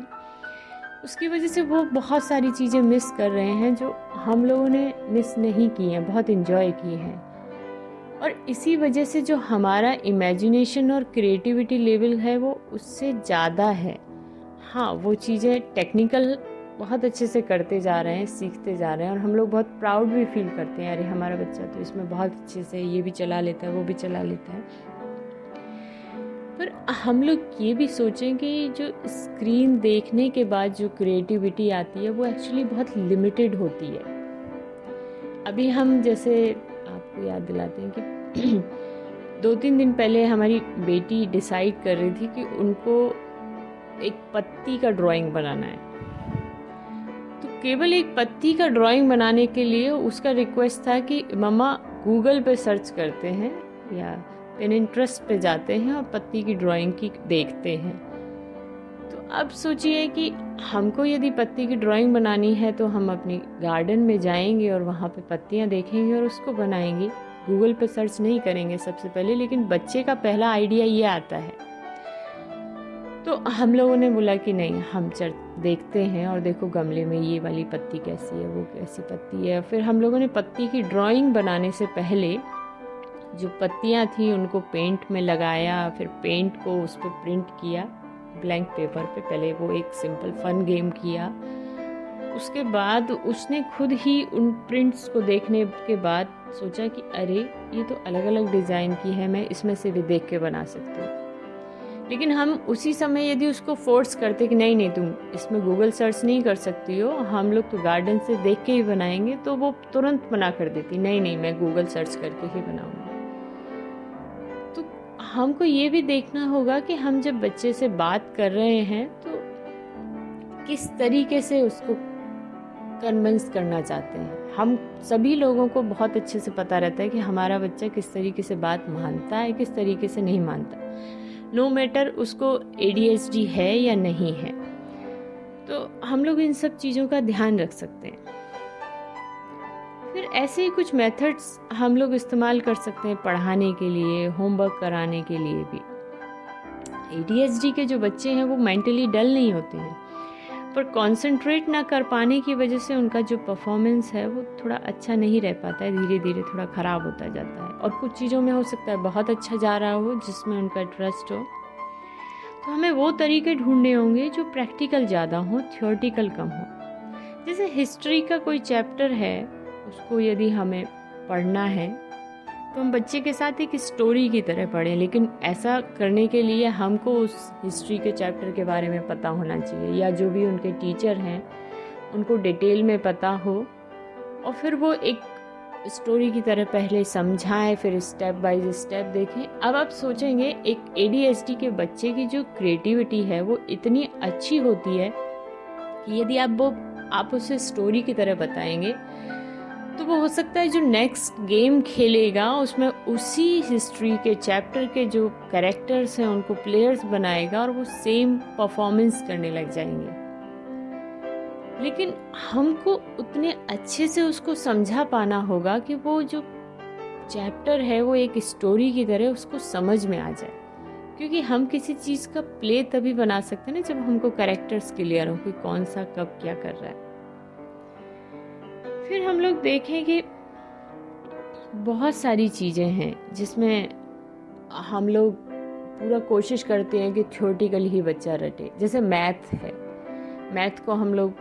उसकी वजह से वो बहुत सारी चीज़ें मिस कर रहे हैं जो हम लोगों ने मिस नहीं की हैं, बहुत इन्जॉय की हैं। और इसी वजह से जो हमारा इमेजिनेशन और क्रिएटिविटी लेवल है वो उससे ज़्यादा है। हाँ वो चीज़ें टेक्निकल बहुत अच्छे से करते जा रहे हैं, सीखते जा रहे हैं और हम लोग बहुत प्राउड भी फील करते हैं। अरे, हमारा बच्चा तो इसमें बहुत अच्छे से ये भी चला लेता है, वो भी चला लेता है। पर हम लोग ये भी सोचें कि जो स्क्रीन देखने के बाद जो क्रिएटिविटी आती है, वो एक्चुअली बहुत लिमिटेड होती है। अभी हम जैसे आपको याद दिलाते हैं कि दो तीन दिन पहले हमारी बेटी डिसाइड कर रही थी कि उनको एक पत्ती का ड्राइंग बनाना है। तो केवल एक पत्ती का ड्राइंग बनाने के लिए उसका रिक्वेस्ट था कि, मम्मा गूगल पे सर्च करते हैं या पिन इंटरेस्ट पे जाते हैं और पत्ती की ड्राइंग की देखते हैं। अब सोचिए कि हमको यदि पत्ती की ड्राइंग बनानी है तो हम अपनी गार्डन में जाएँगे और वहाँ पे पत्तियाँ देखेंगे और उसको बनाएँगे। गूगल पे सर्च नहीं करेंगे सबसे पहले, लेकिन बच्चे का पहला आइडिया ये आता है। तो हम लोगों ने बोला कि नहीं, हम चर देखते हैं और देखो गमले में ये वाली पत्ती कैसी है, वो कैसी पत्ती है। फिर हम लोगों ने पत्ती की ड्राइंग बनाने से पहले जो पत्तियाँ थी उनको पेंट में लगाया, फिर पेंट को उस पर प्रिंट किया। ब्लैंक पेपर पे पहले वो एक सिंपल फन गेम किया। उसके बाद उसने खुद ही उन प्रिंट्स को देखने के बाद सोचा कि अरे, ये तो अलग अलग डिज़ाइन की है, मैं इसमें से भी देख के बना सकती हूँ। लेकिन हम उसी समय यदि उसको फोर्स करते कि नहीं नहीं, तुम इसमें गूगल सर्च नहीं कर सकती हो, हम लोग तो गार्डन से देख के ही बनाएँगे तो वो तुरंत मना कर देती, नहीं नहीं, मैं गूगल सर्च करके ही बनाऊँगी। हमको ये भी देखना होगा कि हम जब बच्चे से बात कर रहे हैं तो किस तरीके से उसको कन्विंस करना चाहते हैं। हम सभी लोगों को बहुत अच्छे से पता रहता है कि हमारा बच्चा किस तरीके से बात मानता है, किस तरीके से नहीं मानता। नो no मैटर उसको ए है या नहीं है तो हम लोग इन सब चीज़ों का ध्यान रख सकते हैं। फिर ऐसे ही कुछ मेथड्स हम लोग इस्तेमाल कर सकते हैं पढ़ाने के लिए होमवर्क कराने के लिए भी। ए के जो बच्चे हैं वो मेंटली डल नहीं होते हैं, पर कंसंट्रेट ना कर पाने की वजह से उनका जो परफॉर्मेंस है वो थोड़ा अच्छा नहीं रह पाता है धीरे धीरे थोड़ा ख़राब होता जाता है। और कुछ चीज़ों में हो सकता है बहुत अच्छा जा रहा हो जिसमें उनका ट्रस्ट हो। तो हमें वो तरीके ढूँढने होंगे जो प्रैक्टिकल ज़्यादा हो थियोरटिकल कम हो। जैसे हिस्ट्री का कोई चैप्टर है उसको यदि हमें पढ़ना है तो हम बच्चे के साथ एक स्टोरी की तरह पढ़ें, लेकिन ऐसा करने के लिए हमको उस हिस्ट्री के चैप्टर के बारे में पता होना चाहिए, या जो भी उनके टीचर हैं, उनको डिटेल में पता हो, और फिर वो एक स्टोरी की तरह पहले समझाएँ, फिर स्टेप बाय स्टेप देखें। अब आप सोचेंगे, एक ए के बच्चे की जो क्रिएटिविटी है, वो इतनी अच्छी होती है कि यदि आप वो, आप उसे स्टोरी की तरह बताएँगे तो वो हो सकता है जो नेक्स्ट गेम खेलेगा, उसमें उसी हिस्ट्री के चैप्टर के जो कैरेक्टर्स हैं, उनको प्लेयर्स बनाएगा और वो सेम परफॉर्मेंस करने लग जाएँगे। लेकिन हमको उतने अच्छे से उसको समझा पाना होगा कि वो जो चैप्टर है, वो एक स्टोरी की तरह उसको समझ में आ जाए। क्योंकि हम किसी चीज़ का प्ले तभी बना सकते हैं ना जब हमको कैरेक्टर्स क्लियर हो कि कौन सा कब क्या कर रहा है। फिर हम लोग देखें कि बहुत सारी चीज़ें हैं जिसमें हम लोग पूरा कोशिश करते हैं कि थियोटिकल ही बच्चा रटे। जैसे मैथ है। मैथ को हम लोग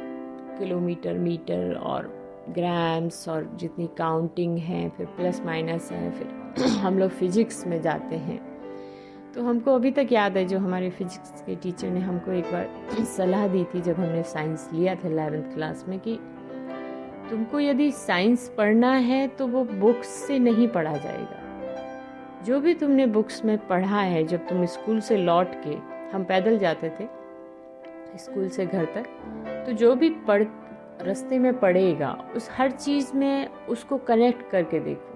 किलोमीटर मीटर और ग्राम्स और जितनी काउंटिंग है, फिर प्लस माइनस है, फिर हम लोग फिजिक्स में जाते हैं। तो हमको अभी तक याद है जो हमारे फिजिक्स के टीचर ने हमको एक बार सलाह दी थी जब हमने साइंस लिया था एलेवेंथ क्लास में कि तुमको यदि साइंस पढ़ना है तो वो बुक्स से नहीं पढ़ा जाएगा। जो भी तुमने बुक्स में पढ़ा है, जब तुम स्कूल से लौट के, हम पैदल जाते थे, स्कूल से घर तक तो जो भी पढ़, रास्ते में पढ़ेगा, उस हर चीज़ में उसको कनेक्ट करके देखो।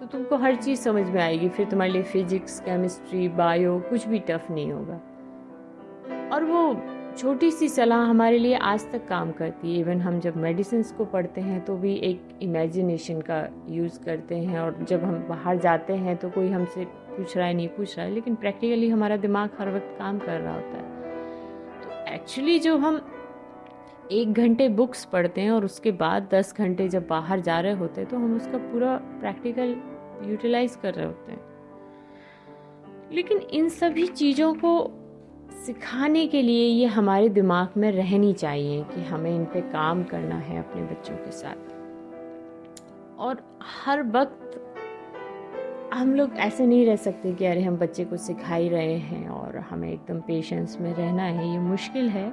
तो तुमको हर चीज़ समझ में आएगी, फिर तुम्हारे लिए फिजिक्स केमिस्ट्री बायो कुछ भी टफ नहीं होगा। और वो छोटी सी सलाह हमारे लिए आज तक काम करती है। इवन हम जब मेडिसिन को पढ़ते हैं तो भी एक इमेजिनेशन का यूज़ करते हैं और जब हम बाहर जाते हैं तो कोई हमसे पूछ रहा है, नहीं पूछ रहा है, लेकिन प्रैक्टिकली हमारा दिमाग हर वक्त काम कर रहा होता है। तो एक्चुअली जो हम एक घंटे बुक्स पढ़ते हैं और उसके बाद दस घंटे जब बाहर जा रहे होते हैं तो हम उसका पूरा प्रैक्टिकल यूटिलाइज कर रहे होते हैं। लेकिन इन सभी चीज़ों को सिखाने के लिए ये हमारे दिमाग में रहनी चाहिए कि हमें इन पे काम करना है अपने बच्चों के साथ। और हर वक्त हम लोग ऐसे नहीं रह सकते कि अरे हम बच्चे को सिखा ही रहे हैं और हमें एकदम पेशेंस में रहना है, ये मुश्किल है।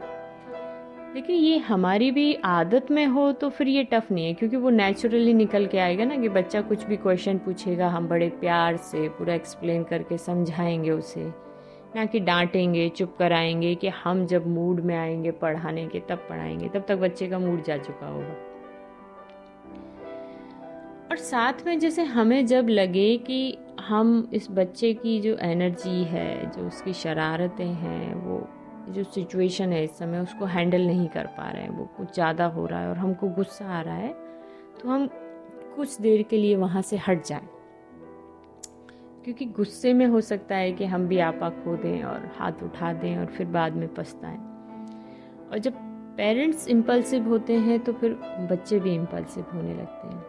लेकिन ये हमारी भी आदत में हो तो फिर ये टफ नहीं है, क्योंकि वो नेचुरली निकल के आएगा ना कि बच्चा कुछ भी क्वेश्चन पूछेगा, हम बड़े प्यार से पूरा एक्सप्लेन करके समझाएँगे उसे। ना कि डांटेंगे, चुप कराएँगे कि हम जब मूड में आएँगे पढ़ाने के, तब पढ़ाएँगे, तब तक बच्चे का मूड जा चुका होगा। और साथ में जैसे हमें जब लगे कि हम इस बच्चे की जो एनर्जी है, जो उसकी शरारतें हैं, वो जो सिचुएशन है इस समय, उसको हैंडल नहीं कर पा रहे हैं, वो कुछ ज़्यादा हो रहा है और हमको गुस्सा आ रहा है तो हम कुछ देर के लिए वहाँ से हट जाएँ। क्योंकि गुस्से में हो सकता है कि हम भी आपा खो दें और हाथ उठा दें और फिर बाद में पछताएँ। और जब पेरेंट्स इम्पल्सिव होते हैं तो फिर बच्चे भी इम्पल्सिव होने लगते हैं।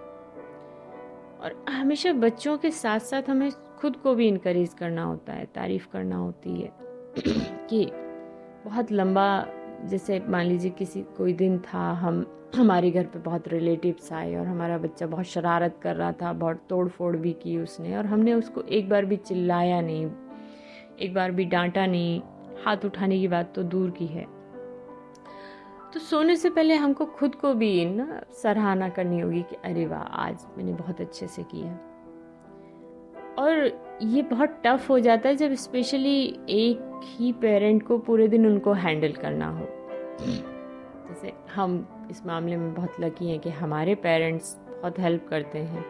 और हमेशा बच्चों के साथ साथ हमें खुद को भी इनक्रेज करना होता है, तारीफ़ करना होती है कि बहुत लंबा, जैसे मान लीजिए किसी कोई दिन था, हम हमारे घर पे बहुत रिलेटिव्स आए और हमारा बच्चा बहुत शरारत कर रहा था, बहुत तोड़ फोड़ भी की उसने और हमने उसको एक बार भी चिल्लाया नहीं, एक बार भी डांटा नहीं, हाथ उठाने की बात तो दूर की है। तो सोने से पहले हमको खुद को भी ना सराहना करनी होगी कि अरे वाह, आज मैंने बहुत अच्छे से किया। और ये बहुत टफ हो जाता है जब स्पेशली एक ही पेरेंट को पूरे दिन उनको हैंडल करना हो। जैसे हम इस मामले में बहुत लकी हैं कि हमारे पेरेंट्स बहुत हेल्प करते हैं।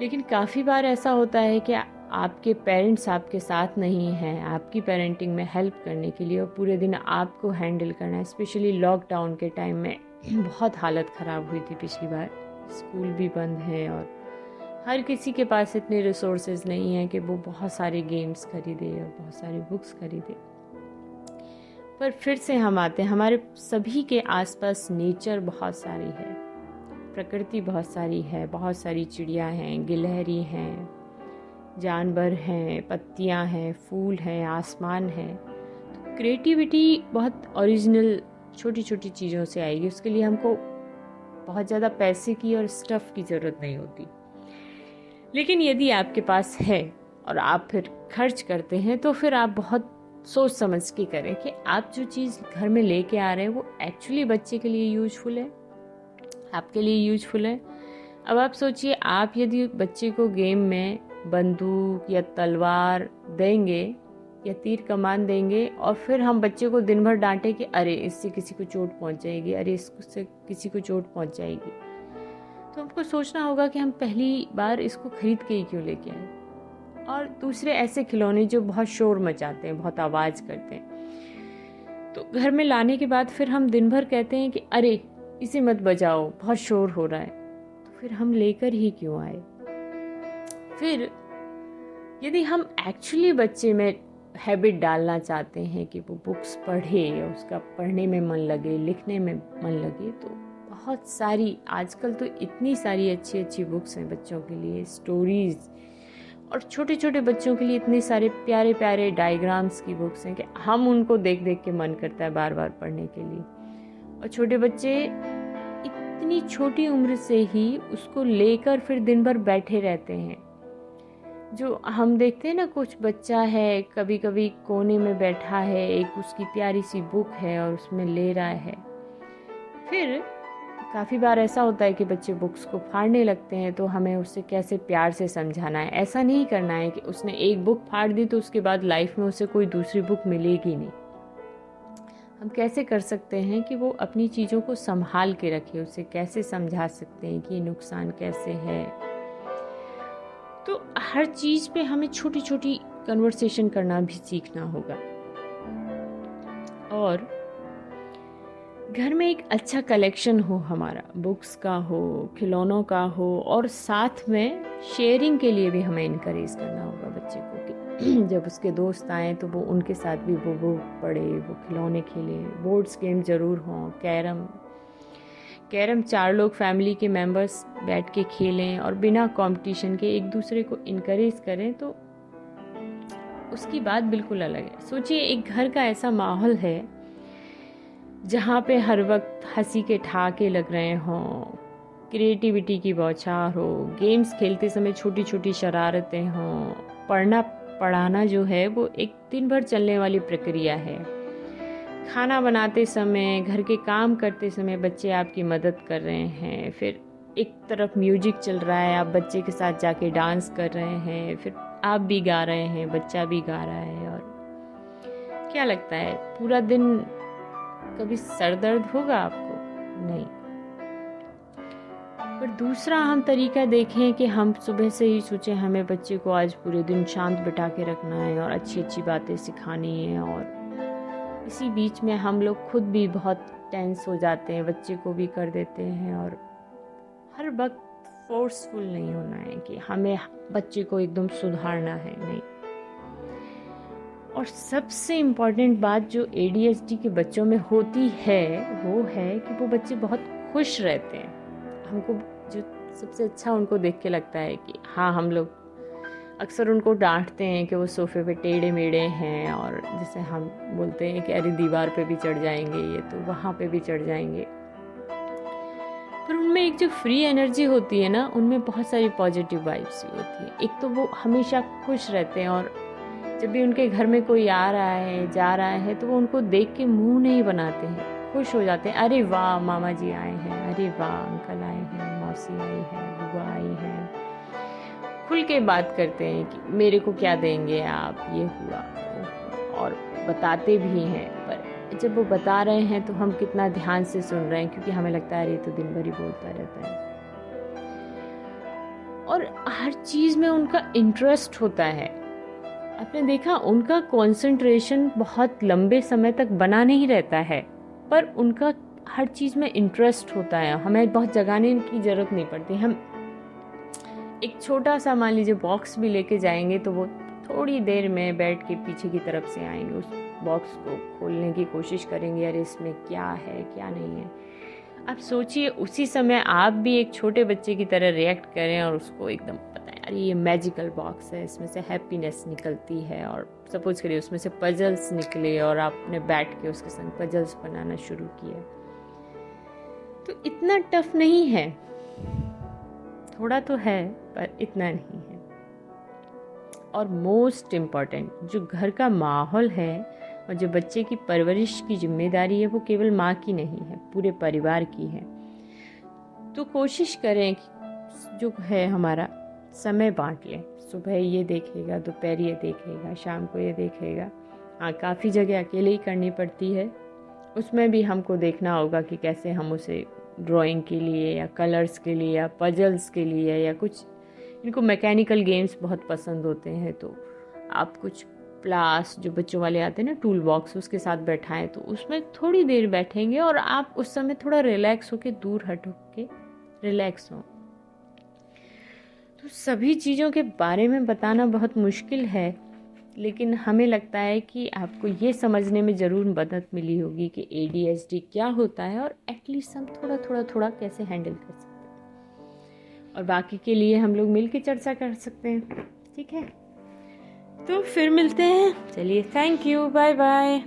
लेकिन काफ़ी बार ऐसा होता है कि आपके पेरेंट्स आपके साथ नहीं हैं, आपकी पेरेंटिंग में हेल्प करने के लिए और पूरे दिन आपको हैंडल करना है, स्पेशली लॉकडाउन के टाइम में बहुत हालत ख़राब हुई थी पिछली बार। स्कूल भी बंद है और हर किसी के पास इतने रिसोर्सेज नहीं हैं कि वो बहुत सारे गेम्स खरीदे और बहुत सारी बुक्स खरीदे। पर फिर से हम आते हैं। हमारे सभी के आसपास नेचर बहुत सारी है। प्रकृति बहुत सारी है। बहुत सारी चिड़िया हैं, गिलहरी हैं, जानवर हैं, पत्तियाँ हैं, फूल हैं, आसमान है। तो क्रिएटिविटी बहुत ओरिजिनल छोटी छोटी चीज़ों से आएगी। उसके लिए हमको बहुत ज़्यादा पैसे की और स्टफ़ की ज़रूरत नहीं होती। लेकिन यदि आपके पास है और आप फिर खर्च करते हैं तो फिर आप बहुत सोच समझ के करें कि आप जो चीज़ घर में लेके आ रहे हैं, वो एक्चुअली बच्चे के लिए यूजफुल है, आपके लिए यूजफुल है। अब आप सोचिए, आप यदि बच्चे को गेम में बंदूक या तलवार देंगे या तीर कमान देंगे और फिर हम बच्चे को दिन भर डांटे कि अरे, इससे किसी को चोट पहुँच जाएगी अरे, इससे किसी को चोट पहुँच जाएगी तो हमको सोचना होगा कि हम पहली बार इसको खरीद के ही क्यों लेके आए? और दूसरे ऐसे खिलौने जो बहुत शोर मचाते हैं, बहुत आवाज़ करते हैं। तो घर में लाने के बाद फिर हम दिन भर कहते हैं कि, अरे, इसे मत बजाओ, बहुत शोर हो रहा है। तो फिर हम लेकर ही क्यों आए? फिर यदि हम एक्चुअली बच्चे में हैबिट डालना चाहते हैं कि वो बुक्स पढ़े या उसका पढ़ने में मन लगे, लिखने में मन लगे तो बहुत सारी, आजकल तो इतनी सारी अच्छी अच्छी बुक्स हैं बच्चों के लिए स्टोरीज़ और छोटे छोटे बच्चों के लिए इतने सारे प्यारे प्यारे डायग्राम्स की बुक्स हैं कि हम उनको देख देख के मन करता है बार बार पढ़ने के लिए। और छोटे बच्चे इतनी छोटी उम्र से ही उसको लेकर फिर दिन भर बैठे रहते हैं। जो हम देखते हैं ना, कुछ बच्चा है कभी कभी कोने में बैठा है, एक उसकी प्यारी सी बुक है और उसमें ले रहा है। फिर काफ़ी बार ऐसा होता है कि बच्चे बुक्स को फाड़ने लगते हैं तो हमें उससे कैसे प्यार से समझाना है? ऐसा नहीं करना है कि उसने एक बुक फाड़ दी तो उसके बाद लाइफ में उसे कोई दूसरी बुक मिलेगी नहीं। हम कैसे कर सकते हैं कि वो अपनी चीज़ों को संभाल के रखे, उसे कैसे समझा सकते हैं कि नुकसान कैसे है? तो हर चीज़ पे हमें छोटी छोटी कन्वर्सेशन करना भी सीखना होगा। और घर में एक अच्छा कलेक्शन हो हमारा बुक्स का हो, खिलौनों का हो, और साथ में शेयरिंग के लिए भी हमें इनक्रेज करना होगा बच्चे को कि जब उसके दोस्त आए तो वो उनके साथ भी वो वो पढ़े, वो खिलौने खेले बोर्ड्स गेम ज़रूर हों, कैरम कैरम चार लोग फैमिली के मेंबर्स बैठ के खेलें और बिना कंपटीशन के एक दूसरे को इनक्रेज करें तो उसकी बात बिल्कुल अलग है। सोचिए, एक घर का ऐसा माहौल है जहाँ पे हर वक्त हँसी के ठहाके लग रहे हों क्रिएटिविटी की बौछार हो गेम्स खेलते समय छोटी छोटी शरारतें हों, पढ़ना, पढ़ाना जो है वो एक दिन भर चलने वाली प्रक्रिया है। खाना बनाते समय, घर के काम करते समय बच्चे आपकी मदद कर रहे हैं, फिर एक तरफ़ म्यूज़िक चल रहा है, आप बच्चे के साथ जाके डांस कर रहे हैं, फिर आप भी गा रहे हैं, बच्चा भी गा रहा है और क्या लगता है, पूरा दिन कभी सर दर्द होगा आपको? नहीं। पर दूसरा हम तरीका देखें कि हम सुबह से ही सोचें, हमें बच्चे को आज पूरे दिन शांत बिठा के रखना है और अच्छी अच्छी बातें सिखानी है और इसी बीच में हम लोग खुद भी बहुत टेंस हो जाते हैं, बच्चे को भी कर देते हैं और हर वक्त फोर्सफुल नहीं होना है कि हमें बच्चे को एकदम सुधारना है, नहीं। और सबसे इंपॉर्टेंट बात जो एडीएसडी के बच्चों में होती है, वो है कि वो बच्चे बहुत खुश रहते हैं। हमको जो सबसे अच्छा उनको देख के लगता है कि हाँ हम लोग अक्सर उनको डांटते हैं कि वो सोफ़े पे टेढ़े मेढ़े हैं और जैसे हम बोलते हैं कि अरे दीवार पे भी चढ़ जाएँगे, ये तो वहाँ पे भी चढ़ जाएँगे। पर उनमें एक जो फ्री एनर्जी होती है ना, उनमें बहुत सारी पॉजिटिव वाइब्स भी होती है। एक तो वो हमेशा खुश रहते हैं और जब भी उनके घर में कोई आ रहा है, जा रहा है तो वो उनको देख के मुँह नहीं बनाते हैं। खुश हो जाते हैं, अरे वाह, मामा जी आए हैं, अरे वाह, अंकल आए हैं, मौसी आई है, बुआ आई है। खुल के बात करते हैं कि, मेरे को क्या देंगे आप? ये हुआ और बताते भी हैं, पर जब वो बता रहे हैं तो हम कितना ध्यान से सुन रहे हैं, क्योंकि हमें लगता है, अरे तो दिन भर ही बोलता रहता है। और हर चीज़ में उनका इंटरेस्ट होता है। आपने देखा, उनका कंसंट्रेशन बहुत लंबे समय तक बना नहीं रहता है, पर उनका हर चीज़ में इंटरेस्ट होता है। हमें बहुत जगाने की ज़रूरत नहीं पड़ती। हम एक छोटा सा, मान लीजिए बॉक्स भी लेके जाएँगे तो वो थोड़ी देर में बैठ के पीछे की तरफ़ से आएँगे। उस बॉक्स को खोलने की कोशिश करेंगे, अरे, इसमें क्या है, क्या नहीं है। अब सोचिए, उसी समय आप भी एक छोटे बच्चे की तरह रिएक्ट करें और उसको एकदम पता अरे, ये मैजिकल बॉक्स है, इसमें से हैप्पीनेस निकलती है। और सपोज़ करिए, उसमें से पजल्स निकले और आपने बैठ के उसके संग पजल्स बनाना शुरू किया तो इतना टफ नहीं है। थोड़ा तो है, पर इतना नहीं है। और मोस्ट इंपॉर्टेंट जो घर का माहौल है और जो बच्चे की परवरिश की ज़िम्मेदारी है, वो केवल माँ की नहीं है, पूरे परिवार की है। तो कोशिश करें कि जो है हमारा समय बांट लें। सुबह ये देखेगा, दोपहर ये देखेगा, शाम को ये देखेगा। हाँ काफ़ी जगह अकेले ही करनी पड़ती है। उसमें भी हमको देखना होगा कि कैसे हम उसे ड्राइंग के लिए या कलर्स के लिए या पजल्स के लिए या कुछ। इनको मैकेनिकल गेम्स बहुत पसंद होते हैं तो आप कुछ प्लास जो बच्चों वाले आते हैं ना टूल बॉक्स उसके साथ बैठाएँ तो उसमें थोड़ी देर बैठेंगे और आप उस समय थोड़ा रिलैक्स होके, दूर हट के रिलैक्स हों। तो सभी चीज़ों के बारे में बताना बहुत मुश्किल है, लेकिन हमें लगता है कि आपको ये समझने में ज़रूर मदद मिली होगी कि ए क्या होता है और एटलीस्ट हम थोड़ा थोड़ा थोड़ा कैसे हैंडल कर सकते हैं। और बाकी के लिए हम लोग मिल चर्चा कर सकते हैं, ठीक है? तो फिर मिलते हैं। चलिए थैंक यू बाय बाय